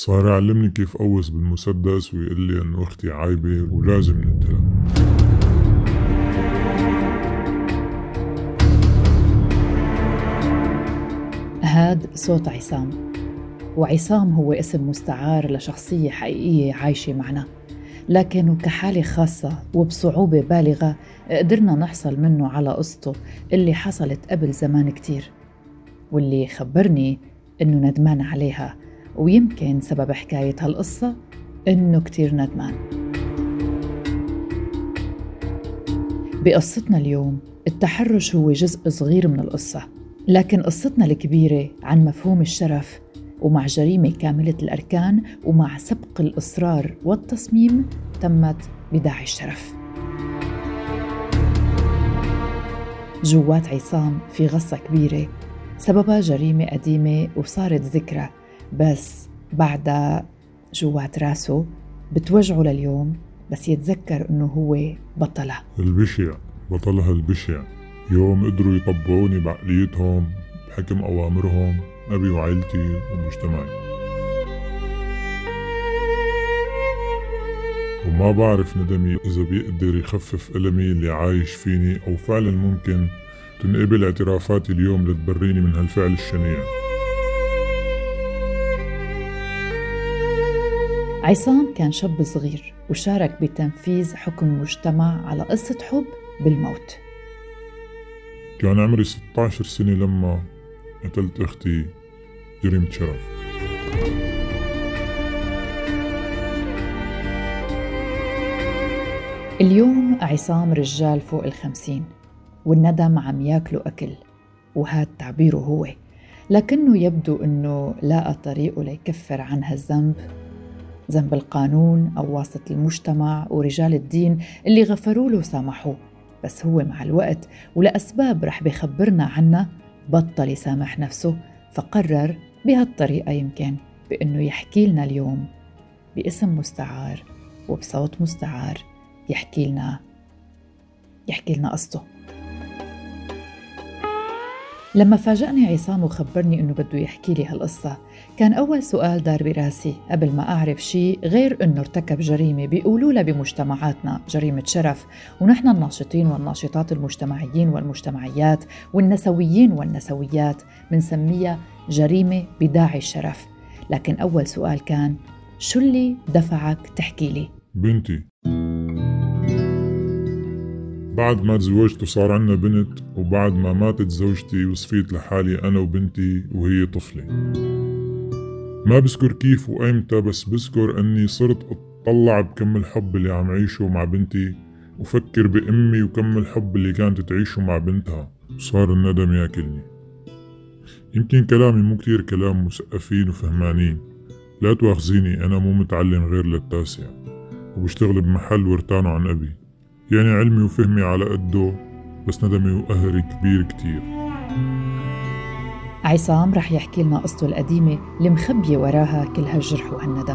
صار يعلمني كيف قوس بالمسدس ويقول لي إنه أختي عايبة ولازم نقتلها. هاد صوت عصام وعصام هو اسم مستعار لشخصية حقيقية عايشة معنا. لكن كحالة خاصة وبصعوبة بالغة قدرنا نحصل منه على قصته اللي حصلت قبل زمان كتير واللي خبرني إنه ندمان عليها ويمكن سبب حكاية هالقصة إنه كتير ندمان. بقصتنا اليوم التحرش هو جزء صغير من القصة لكن قصتنا الكبيرة عن مفهوم الشرف ومع جريمة كاملة الأركان ومع سبق الإصرار والتصميم تمت بداعي الشرف. جوات عصام في غصة كبيرة سببها جريمة قديمة وصارت ذكرى بس بعدها جوات راسه بتوجعه لليوم بس يتذكر إنه هو بطلها. البشع بطلها البشع. يوم قدروا يطبعوني بعقليتهم بحكم أوامرهم أبي وعيلتي ومجتمعي. وما بعرف ندمي إذا بيقدر يخفف ألمي اللي عايش فيني أو فعلا ممكن تنقبل اعترافاتي اليوم لتبريني من هالفعل الشنيع. عصام كان شاب صغير وشارك بتنفيذ حكم مجتمع على قصة حب بالموت. كان عمري 16 سنة لما قتلت أختي جريمة شرف. اليوم عصام رجال فوق الخمسين والندم عم ياكلوا أكل وهذا تعبيره هو لكنه يبدو أنه لاقى طريقه ليكفر عن هالذنب ذنب القانون أو واسطة المجتمع ورجال الدين اللي غفروا له وسامحوه. بس هو مع الوقت ولأسباب رح بخبرنا عنها بطل يسامح نفسه فقرر بهالطريقة يمكن بأنه يحكي لنا اليوم باسم مستعار وبصوت مستعار يحكي لنا يحكي لنا قصته. لما فاجأني عصام وخبرني إنه بده يحكي لي هالقصة كان أول سؤال دار براسي. قبل ما أعرف شيء غير إنه ارتكب جريمة بيقولوا لها بمجتمعاتنا جريمة شرف. ونحن الناشطين والناشطات المجتمعيين والمجتمعيات والنسويين والنسويات بنسميها جريمة بداعي الشرف. لكن أول سؤال كان شو اللي دفعك تحكي لي؟ بنتي. بعد ما تزوجت وصار عنا بنت وبعد ما ماتت زوجتي وصفيت لحالي أنا وبنتي وهي طفلة. ما بذكر كيف وأيمتى بس بذكر أني صرت أطلع بكم الحب اللي عم عيشه مع بنتي وفكر بأمي وكم الحب اللي كانت تعيشه مع بنتها وصار الندم ياكلني. يمكن كلامي مو كتير كلام مثقفين وفهمانين. لا تواخذيني أنا مو متعلم غير للتاسع وبشتغل بمحل ورتانه عن أبي. يعني علمي وفهمي على قده بس ندمي وقهري كبير كتير. عصام رح يحكي لنا قصته القديمة اللي مخبية وراها كل هالجرح وهالندم.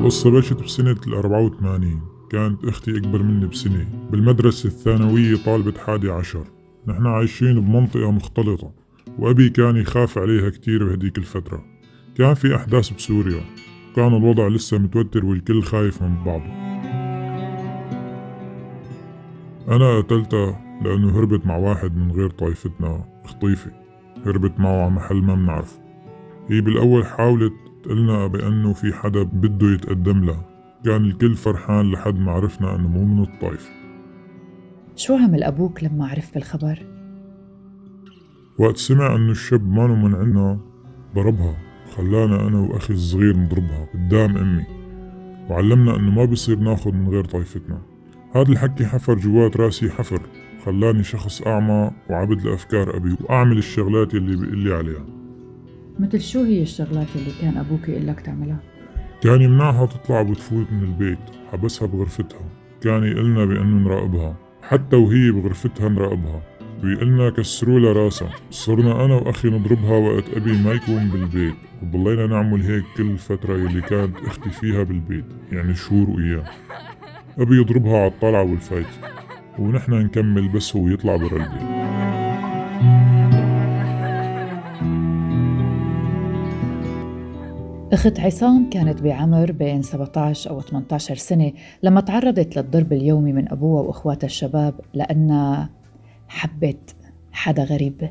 القصة بلشت بسنة ال 84 كانت أختي أكبر مني بسنة. بالمدرسة الثانوية طالبة حادي عشر. نحن عايشين بمنطقة مختلطة وأبي كان يخاف عليها كتير بهديك الفترة. كان في أحداث بسوريا. كان الوضع لسه متوتر والكل خايف من بعضه. أنا قتلتها لأنه هربت مع واحد من غير طائفتنا خطيفة. هربت معه على محل ما منعرفه هي بالأول حاولت تقلنا بأنه في حدا بده يتقدم لها. كان الكل فرحان لحد ما عرفنا أنه مو من الطائفة شو عمل أبوك لما عرف بالخبر؟ وقت سمع أنه الشاب مانو من عنا ضربها. خلانا أنا وأخي الصغير نضربها قدام أمي. وعلمنا أنه ما بصير ناخد من غير طائفتنا هذا الحكي حفر جوات راسي حفر. خلاني شخص أعمى وعبد لأفكار أبي وأعمل الشغلات اللي بيقول لي عليها. مثل شو هي الشغلات اللي كان أبوك يقول لك تعملها؟ كان يمنعها تطلع وتفوت من البيت حبسها بغرفتها. كان يقلنا بأنه نراقبها. حتى وهي بغرفتها نراقبها. ويقلنا كسروا لها راسها. صرنا أنا وأخي نضربها وقت أبي ما يكون بالبيت. وضلينا نعمل هيك كل فترة يلي كانت أختي فيها بالبيت. يعني شهور وإياه. أبي يضربها على الطلعة والفايت. ونحن نكمل بس هو يطلع برا البيت. أخت عصام كانت بعمر بين 17 أو 18 سنة لما تعرضت للضرب اليومي من أبوها وإخواتها الشباب لأنها حبت حدا غريب.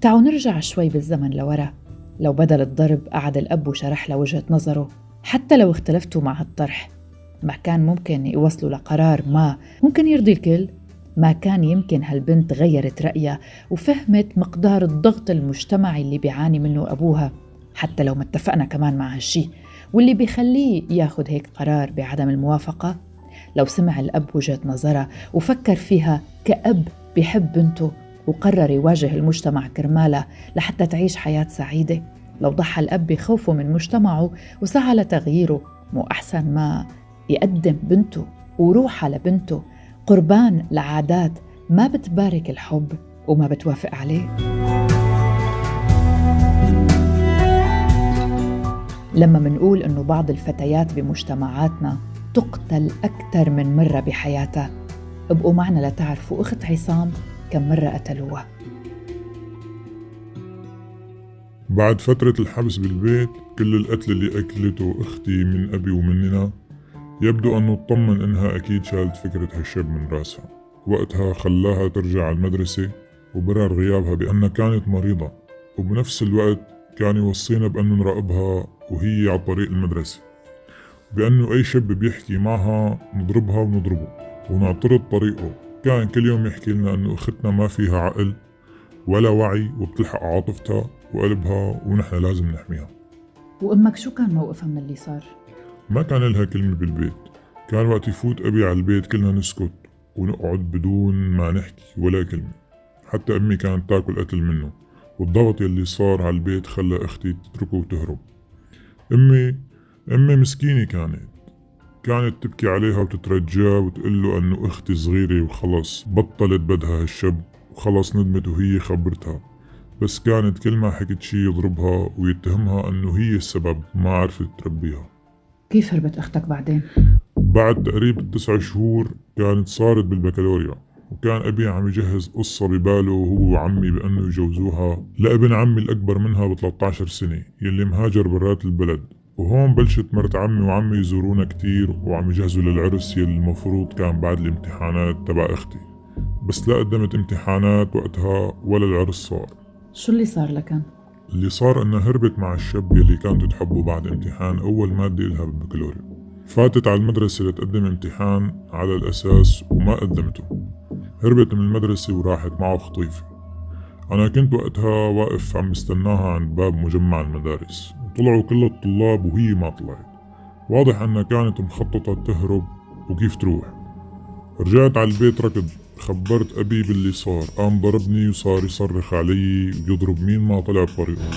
تعالوا نرجع شوي بالزمن لورا. لو بدل الضرب قعد الأب وشرح لها وجهة نظره حتى لو اختلفتوا مع هالطرح. ما كان ممكن يوصلوا لقرار ما. ممكن يرضي الكل. ما كان يمكن هالبنت غيرت رأيها وفهمت مقدار الضغط المجتمعي اللي بيعاني منه أبوها حتى لو ما اتفقنا كمان مع هالشي. واللي بيخليه ياخد هيك قرار بعدم الموافقة؟ لو سمع الأب وجهة نظرها وفكر فيها كأب بحب بنته وقرر يواجه المجتمع كرمالها لحتى تعيش حياة سعيدة لو ضحى الأب بخوفه من مجتمعه وسعى لتغييره مو أحسن ما يقدم بنته وروحها لبنته قربان لعادات ما بتبارك الحب وما بتوافق عليه. لما منقول إنه بعض الفتيات بمجتمعاتنا تقتل أكثر من مرة بحياتها ابقوا معنا لتعرفوا أخت عصام كم مرة قتلوها. بعد فترة الحبس بالبيت كل القتل اللي أكلته أختي من أبي ومننا يبدو أنه اطمن إنها أكيد شالت فكرة هالشاب من رأسها. وقتها خلاها ترجع على المدرسة وبرر غيابها بأنها كانت مريضة وبنفس الوقت كان يوصينا بأنه نراقبها وهي على طريق المدرسة بأنه أي شاب بيحكي معها نضربها ونضربه ونعترض طريقه. كان كل يوم يحكي لنا أنه أختنا ما فيها عقل ولا وعي وبتلحق عاطفتها وقلبها ونحن لازم نحميها. وأمك شو كان موقفها من اللي صار؟ ما كان لها كلمة بالبيت. كان وقت يفوت أبي على البيت كلنا نسكت ونقعد بدون ما نحكي ولا كلمة. حتى أمي كانت تاكل قتل منه والضغط يلي صار على البيت خلى أختي تتركه وتهرب. أمي أمي مسكينة كانت. كانت تبكي عليها وتترجاه وتقول له أنه أختي صغيرة وخلص بطلت بدها هالشب وخلص ندمت وهي خبرتها. بس كانت كل ما حكت شي يضربها ويتهمها أنه هي السبب ما عرفت تربيها. كيف هربت أختك بعدين؟ بعد تقريبا تسع شهور كانت صارت بالبكالوريا وكان أبي عم يجهز قصة بباله هو وعمي بأنه يجوزوها لابن عمي الأكبر منها ب 13 سنة يلي مهاجر برات البلد وهون بلشت مرت عمي وعمي يزورونا كتير وعم يجهزوا للعرس يلي المفروض كان بعد الامتحانات تبع أختي بس لا قدمت امتحانات وقتها ولا العرس صار شو اللي صار لكن؟ اللي صار انها هربت مع الشاب يلي كانت تحبه بعد امتحان أول مادة إلها بالبكالوريا فاتت على المدرسة لتقدم امتحان على الأساس وما قدمته. هربت من المدرسة وراحت معه خطيفة. أنا كنت وقتها واقف عم بستناها عند باب مجمع المدارس. وطلعوا كل الطلاب وهي ما طلعت. واضح أنها كانت مخططة تهرب وكيف تروح. رجعت على البيت ركض. خبرت أبي باللي صار. قام ضربني وصار يصرخ علي ويضرب مين ما طلع بطريقه.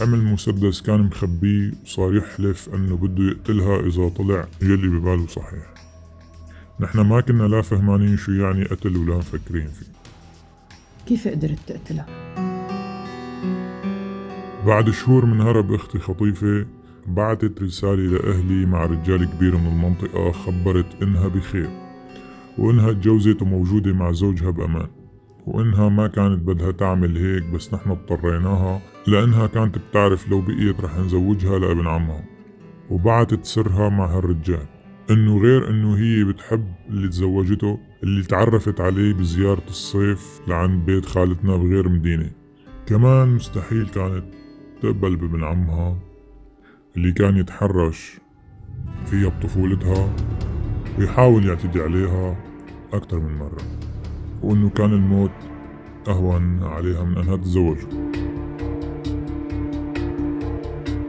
حمل مسدس كان مخبيه وصار يحلف أنه بده يقتلها إذا طلع يلي بباله صحيح. نحن ما كنا لا فهمانين شو يعني قتل ولا مفكرين فيه. كيف قدرت تقتلها؟ بعد شهور من هرب أختي خطيفة بعتت رسالة لأهلي مع رجال كبير من المنطقة خبرت إنها بخير. وإنها تجوزت وموجودة مع زوجها بأمان. وإنها ما كانت بدها تعمل هيك بس نحن اضطريناها لأنها كانت بتعرف لو بقيت رح نزوجها لابن عمها. وبعتت سرها مع هالرجال. إنه غير إنه هي بتحب اللي تزوجته اللي تعرفت عليه بزيارة الصيف لعند بيت خالتنا بغير مدينة. كمان مستحيل كانت تقبل بابن عمها اللي كان يتحرش فيها بطفولتها. ويحاول يعتدي عليها أكثر من مرة وإنه كان الموت أهون عليها من أنها تتزوجه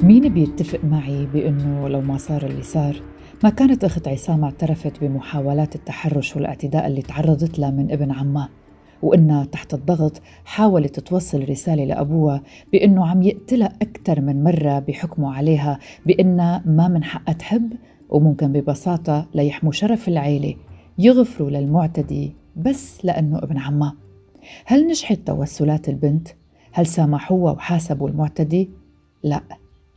مين بيتفق معي بأنه لو ما صار اللي صار؟ ما كانت أخت عصام اعترفت بمحاولات التحرش والاعتداء اللي تعرضت لها من ابن عمها وإنها تحت الضغط حاولت توصل رسالة لأبوها بأنه عم يقتلها أكثر من مرة بحكمه عليها بأنها ما من حقها تحب وممكن ببساطة ليحموا شرف العيلة يغفروا للمعتدي بس لأنه ابن عمها هل نجحت توسلات البنت؟ هل سامحوها وحاسبوا المعتدي؟ لا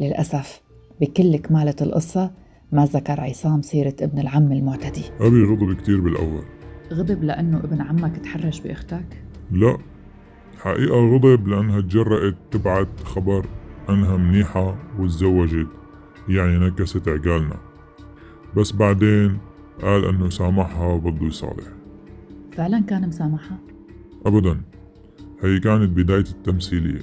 للأسف بكل كمالة القصة ما ذكر عصام سيرة ابن العم المعتدي أبي غضب كتير بالأول غضب لأنه ابن عمك تحرش بأختك؟ لا حقيقة غضب لأنها تجرأت تبعت خبر أنها منيحة وتزوجت يعني نكست عقالنا بس بعدين قال أنه سامحها وبده يصالح. فعلا كان مسامحها؟ أبدا. هي كانت بداية التمثيلية.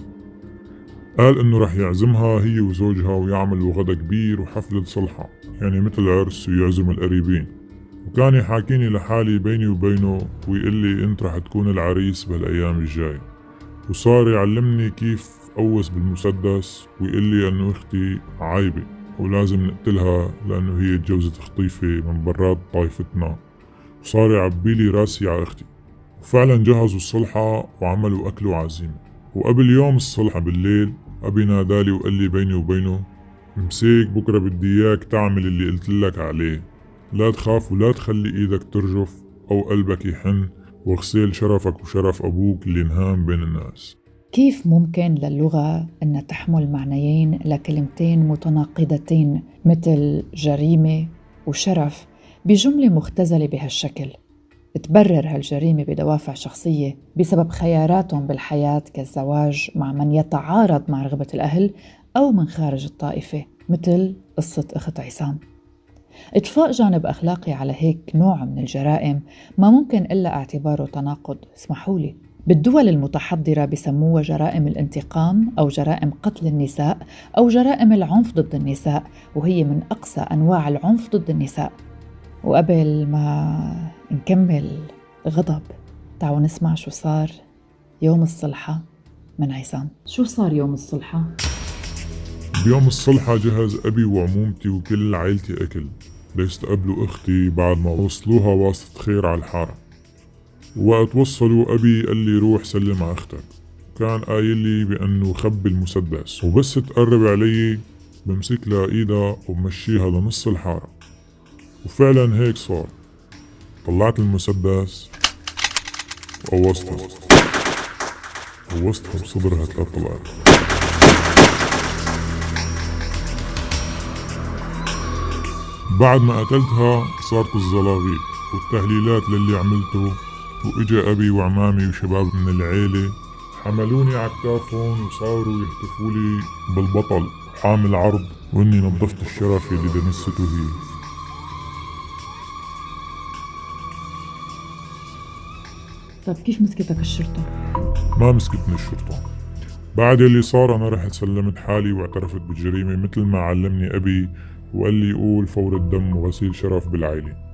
قال إنه رح يعزمها هي وزوجها ويعملوا غدا كبير وحفلة صلحة يعني مثل عرس ويعزم القريبين. وكان يحاكيني لحالي بيني وبينه ويقول لي أنت رح تكون العريس بهالأيام الجاي. وصار يعلمني كيف أوس بالمسدس ويقول لي أنه أختي عايبة. ولازم نقتلها لأنه هي تجوزت خطيفة من برات طائفتنا وصار يعبي لي راسي على أختي. وفعلا جهزوا الصلحة وعملوا أكل وعزيمة. وقبل يوم الصلحة بالليل أبي نادالي وقال لي بيني وبينه مسيك بكرة بدي إياك تعمل اللي قلت لك عليه. لا تخاف ولا تخلي إيدك ترجف أو قلبك يحن واغسل شرفك وشرف أبوك اللي انهان بين الناس. كيف ممكن للغة أن تحمل معنيين لكلمتين متناقضتين مثل جريمة وشرف بجملة مختزلة بهالشكل؟ تبرر هالجريمة بدوافع شخصية بسبب خياراتهم بالحياة كالزواج مع من يتعارض مع رغبة الأهل أو من خارج الطائفة مثل قصة أخت عصام. إطفاء جانب أخلاقي على هيك نوع من الجرائم ما ممكن إلا اعتباره تناقض. اسمحوا لي. بالدول المتحضرة بسموها جرائم الانتقام أو جرائم قتل النساء أو جرائم العنف ضد النساء وهي من أقصى أنواع العنف ضد النساء. وقبل ما نكمل غضب تعالوا نسمع شو صار يوم الصلحة من عصام. شو صار يوم الصلحة؟ بيوم الصلحة جهز أبي وعمومتي وكل عائلتي أكل ليستقبلوا أختي بعد ما وصلوها واسطة خير على الحارة. وقت وصلوا أبي قال لي روح سلم على أختك. كان قايل لي بأنه خبي المسدس. وبس تقرب علي بمسك لها إيدها وبمشيها لنص الحارة. وفعلا هيك صار. طلعت المسدس وقوصتها. قوصتها بصدرها ثلاث طلقات بعد ما قتلتها صارت الزلاغيط والتهليلات للي عملته وإجا أبي وعمامي وشباب من العيلة حملوني على كتافهم وصاروا يهتفوا لي بالبطل حامل عرض وإني نظفت الشرف اللي دنسته هي. طيب كيف مسكتك الشرطة؟ ما مسكتني الشرطة. بعد اللي صار أنا رحت سلمت حالي واعترفت بالجريمة مثل ما علمني أبي وقال لي قول فور الدم وغسيل شرف بالعائلة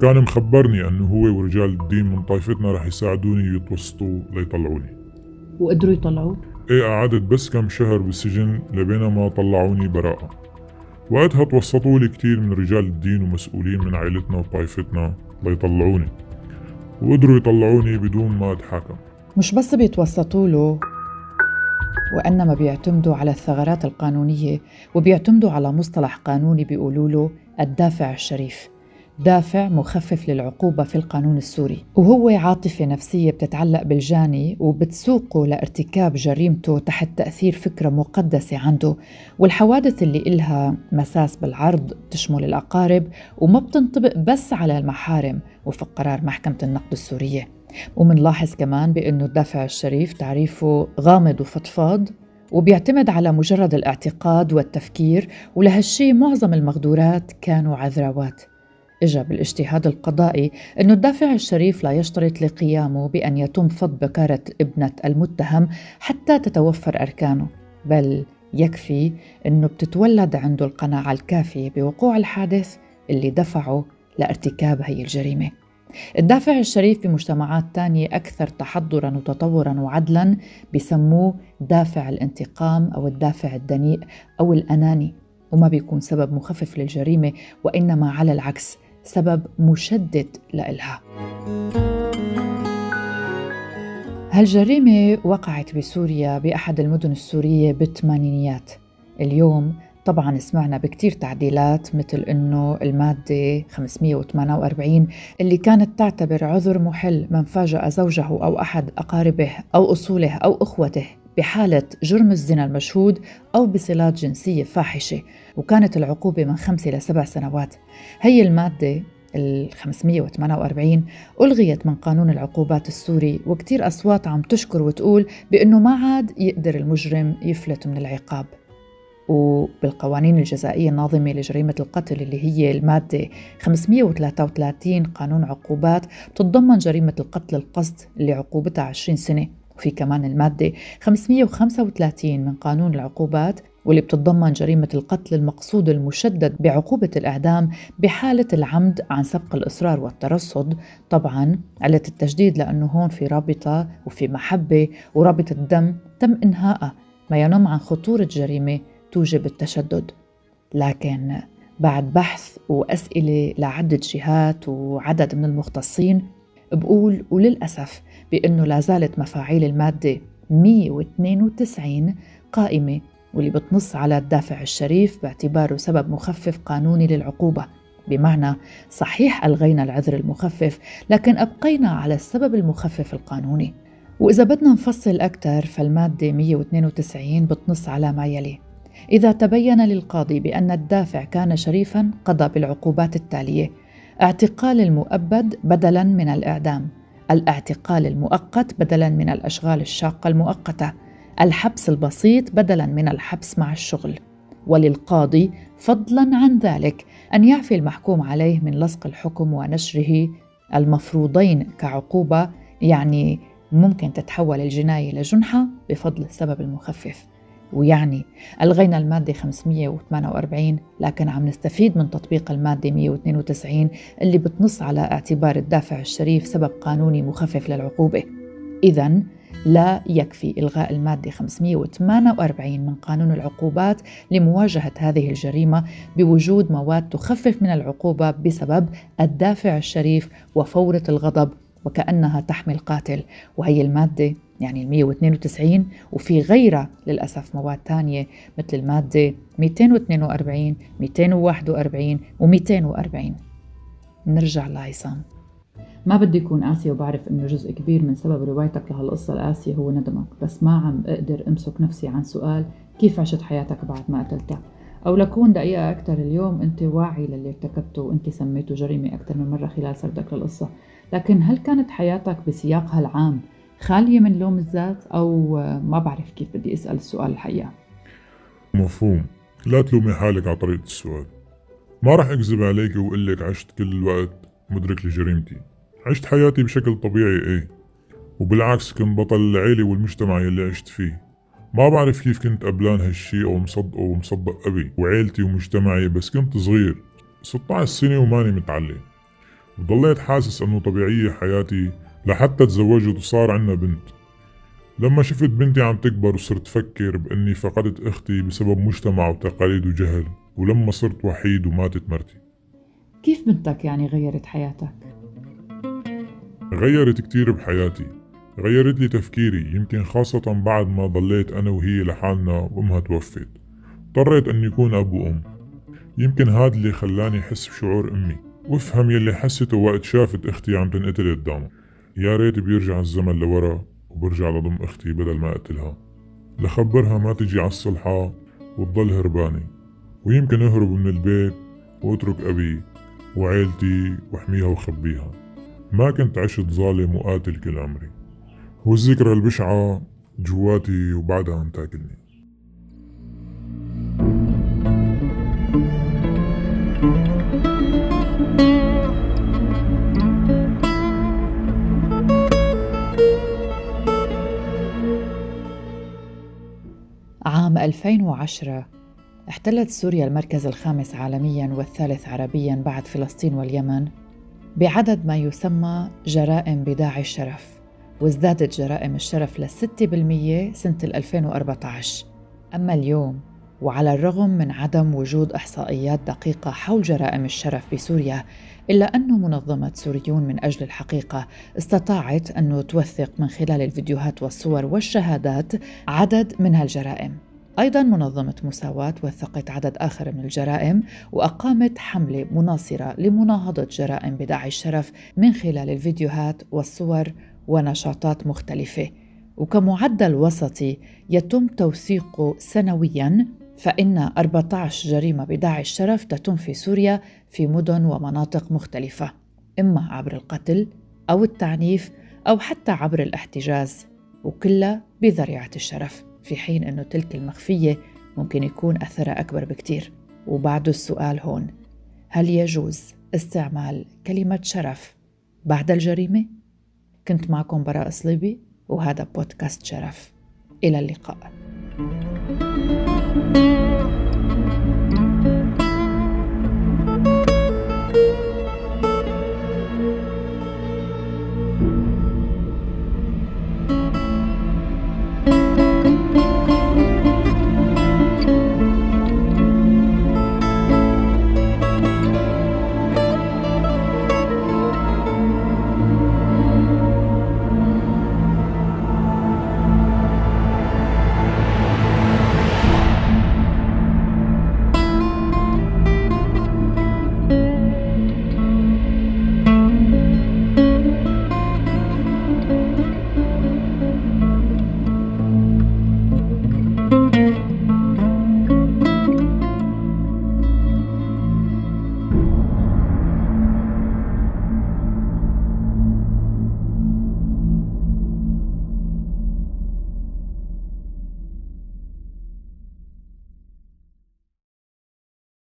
كان مخبرني أنه هو ورجال الدين من طائفتنا رح يساعدوني يتوسطوا ليطلعوني. وقدروا يطلعوك؟ إيه قعدت بس كم شهر بالسجن لبينما طلعوني براءة. وقتها توسطوا لي كتير من رجال الدين ومسؤولين من عائلتنا وطائفتنا ليطلعوني. وقدروا يطلعوني بدون ما أتحاكم. مش بس بيتوسطوا له وإنما بيعتمدوا على الثغرات القانونية وبيعتمدوا على مصطلح قانوني بيقولوا له الدافع الشريف. دافع مخفف للعقوبة في القانون السوري. وهو عاطفة نفسية بتتعلق بالجاني وبتسوقه لارتكاب جريمته تحت تأثير فكرة مقدسة عنده. والحوادث اللي إلها مساس بالعرض تشمل الأقارب وما بتنطبق بس على المحارم وفق قرار محكمة النقد السورية. ومنلاحظ كمان بأنه الدافع الشريف تعريفه غامض وفضفاض وبيعتمد على مجرد الاعتقاد والتفكير ولهالشي معظم المغدورات كانوا عذراوات. إجا بالاجتهاد القضائي أن الدافع الشريف لا يشترط لقيامه بأن يتم فض بكارة ابنة المتهم حتى تتوفر أركانه بل يكفي أنه بتتولد عنده القناعة الكافية بوقوع الحادث اللي دفعه لارتكاب هي الجريمة. الدافع الشريف في مجتمعات تانية أكثر تحضرا وتطورا وعدلا بسموه دافع الانتقام أو الدافع الدنيء أو الأناني وما بيكون سبب مخفف للجريمة وإنما على العكس سبب مشدد لإلها. هالجريمة وقعت بسوريا بأحد المدن السورية بالثمانينيات؟ اليوم طبعا سمعنا بكتير تعديلات مثل إنه المادة 548 اللي كانت تعتبر عذر محل من فاجأ زوجه أو أحد أقاربه أو أصوله أو أخوته. بحالة جرم الزنا المشهود أو بصلات جنسية فاحشة وكانت العقوبة من خمس إلى سبع سنوات. هي المادة ال 548 ألغيت من قانون العقوبات السوري وكتير أصوات عم تشكر وتقول بأنه ما عاد يقدر المجرم يفلت من العقاب. وبالقوانين الجزائية الناظمة لجريمة القتل اللي هي المادة 533 قانون عقوبات تتضمن جريمة القتل القصد اللي عقوبتها 20 سنة. وفي كمان المادة. 535 من قانون العقوبات واللي بتتضمن جريمة القتل المقصود المشدد بعقوبة الإعدام بحالة العمد عن سبق الإصرار والترصد. طبعا علة التجديد لأنه هون في رابطة وفي محبة ورابطة دم تم إنهائها ما ينم عن خطورة جريمة توجب التشدد. لكن بعد بحث وأسئلة لعدة جهات وعدد من المختصين بقول وللأسف بأنه لا زالت مفاعيل المادة 192 قائمة واللي بتنص على الدافع الشريف باعتباره سبب مخفف قانوني للعقوبة. بمعنى صحيح ألغينا العذر المخفف لكن أبقينا على السبب المخفف القانوني. وإذا بدنا نفصل أكثر فالمادة 192 بتنص على ما يلي. إذا تبين للقاضي بأن الدافع كان شريفا قضى بالعقوبات التالية. اعتقال المؤبد بدلا من الإعدام. الاعتقال المؤقت بدلا من الأشغال الشاقة المؤقتة الحبس البسيط بدلا من الحبس مع الشغل. وللقاضي فضلا عن ذلك أن يعفي المحكوم عليه من لصق الحكم ونشره المفروضين كعقوبة يعني ممكن تتحول الجناية لجنحه بفضل السبب المخفف. ويعني ألغينا المادة 548 لكن عم نستفيد من تطبيق المادة 192 اللي بتنص على اعتبار الدافع الشريف سبب قانوني مخفف للعقوبة. إذا لا يكفي إلغاء المادة 548 من قانون العقوبات لمواجهة هذه الجريمة بوجود مواد تخفف من العقوبة بسبب الدافع الشريف وفورة الغضب وكأنها تحمل قاتل وهي المادة يعني ال 192 وفي غيرها للأسف مواد تانية مثل المادة 242 241 و 240 نرجع لعصام. ما بدي أكون قاسية وبعرف إنه جزء كبير من سبب روايتك لهالقصة. القاسية هو ندمك بس ما عم أقدر أمسك نفسي عن سؤال كيف عشت حياتك بعد ما قتلتها؟ أو لكون دقيقة أكثر اليوم أنت واعي للي ارتكبته وأنت سميته جريمة أكثر من مرة خلال سردك للقصة لكن هل كانت حياتك بسياقها العام خالية من لوم الذات؟ أو ما بعرف كيف بدي أسأل السؤال الحقيقة. مفهوم. لا تلومي حالك على طريقة السؤال. ما راح أكذب عليك وأقول لك عشت كل الوقت مدرك لجريمتي. عشت حياتي بشكل طبيعي إيه. وبالعكس كنت بطل العيلة والمجتمع يلي عشت فيه. ما بعرف كيف كنت قبلان هالشي أو مصدقه ومصدق أبي وعيلتي ومجتمعي بس كنت صغير 16 سنة وماني متعلم. وضليت حاسس أنه طبيعية حياتي لحتى تزوجت وصار عنا بنت. لما شفت بنتي عم تكبر وصرت فكر بأني فقدت أختي بسبب مجتمع وتقاليد وجهل ولما صرت وحيد وماتت مرتي. كيف بنتك يعني غيرت حياتك؟ غيرت كتير بحياتي. غيرت لي تفكيري يمكن خاصة بعد ما ضليت أنا وهي لحالنا وأمها توفت اضطريت أني أكون أب وأم. يمكن هاد اللي خلاني أحس بشعور أمي. وافهم يلي حسته وقت شافت أختي عم تنقتل قدامها يا ريت بيرجع الزمن لورا وبرجع لضم أختي بدل ما أقتلها. لخبرها ما تجي على الصلحة وتضل هربانة. ويمكن أهرب من البيت وأترك أبي وعيلتي وأحميها وخبيها ما كنت عشت ظالم وقاتل كل عمري. والذكرى البشعة جواتي وبعدها عم تاكلني. عام 2010 احتلت سوريا المركز الخامس عالميا والثالث عربيا بعد فلسطين واليمن بعدد ما يسمى جرائم بداعي الشرف. وازدادت جرائم الشرف لستة بالمية سنة 2014 أما اليوم وعلى الرغم من عدم وجود إحصائيات دقيقة حول جرائم الشرف بسوريا إلا أن منظمة سوريون من أجل الحقيقة استطاعت أن توثق من خلال الفيديوهات والصور والشهادات عدد من هالجرائم. أيضا منظمة مساواة وثقت عدد آخر من الجرائم وأقامت حملة مناصرة لمناهضة جرائم بداعي الشرف من خلال الفيديوهات والصور ونشاطات مختلفة وكمعدل وسطي يتم توثيقه سنويا فإن 14 جريمة بداعي الشرف تتم في سوريا في مدن ومناطق مختلفة إما عبر القتل أو التعنيف أو حتى عبر الاحتجاز وكلها بذريعة الشرف في حين أنه تلك المخفية ممكن يكون أثرها أكبر بكتير وبعده السؤال هون هل يجوز استعمال كلمة شرف بعد الجريمة؟ كنت معكم براء صليبي وهذا بودكاست شرف. إلى اللقاء. thank you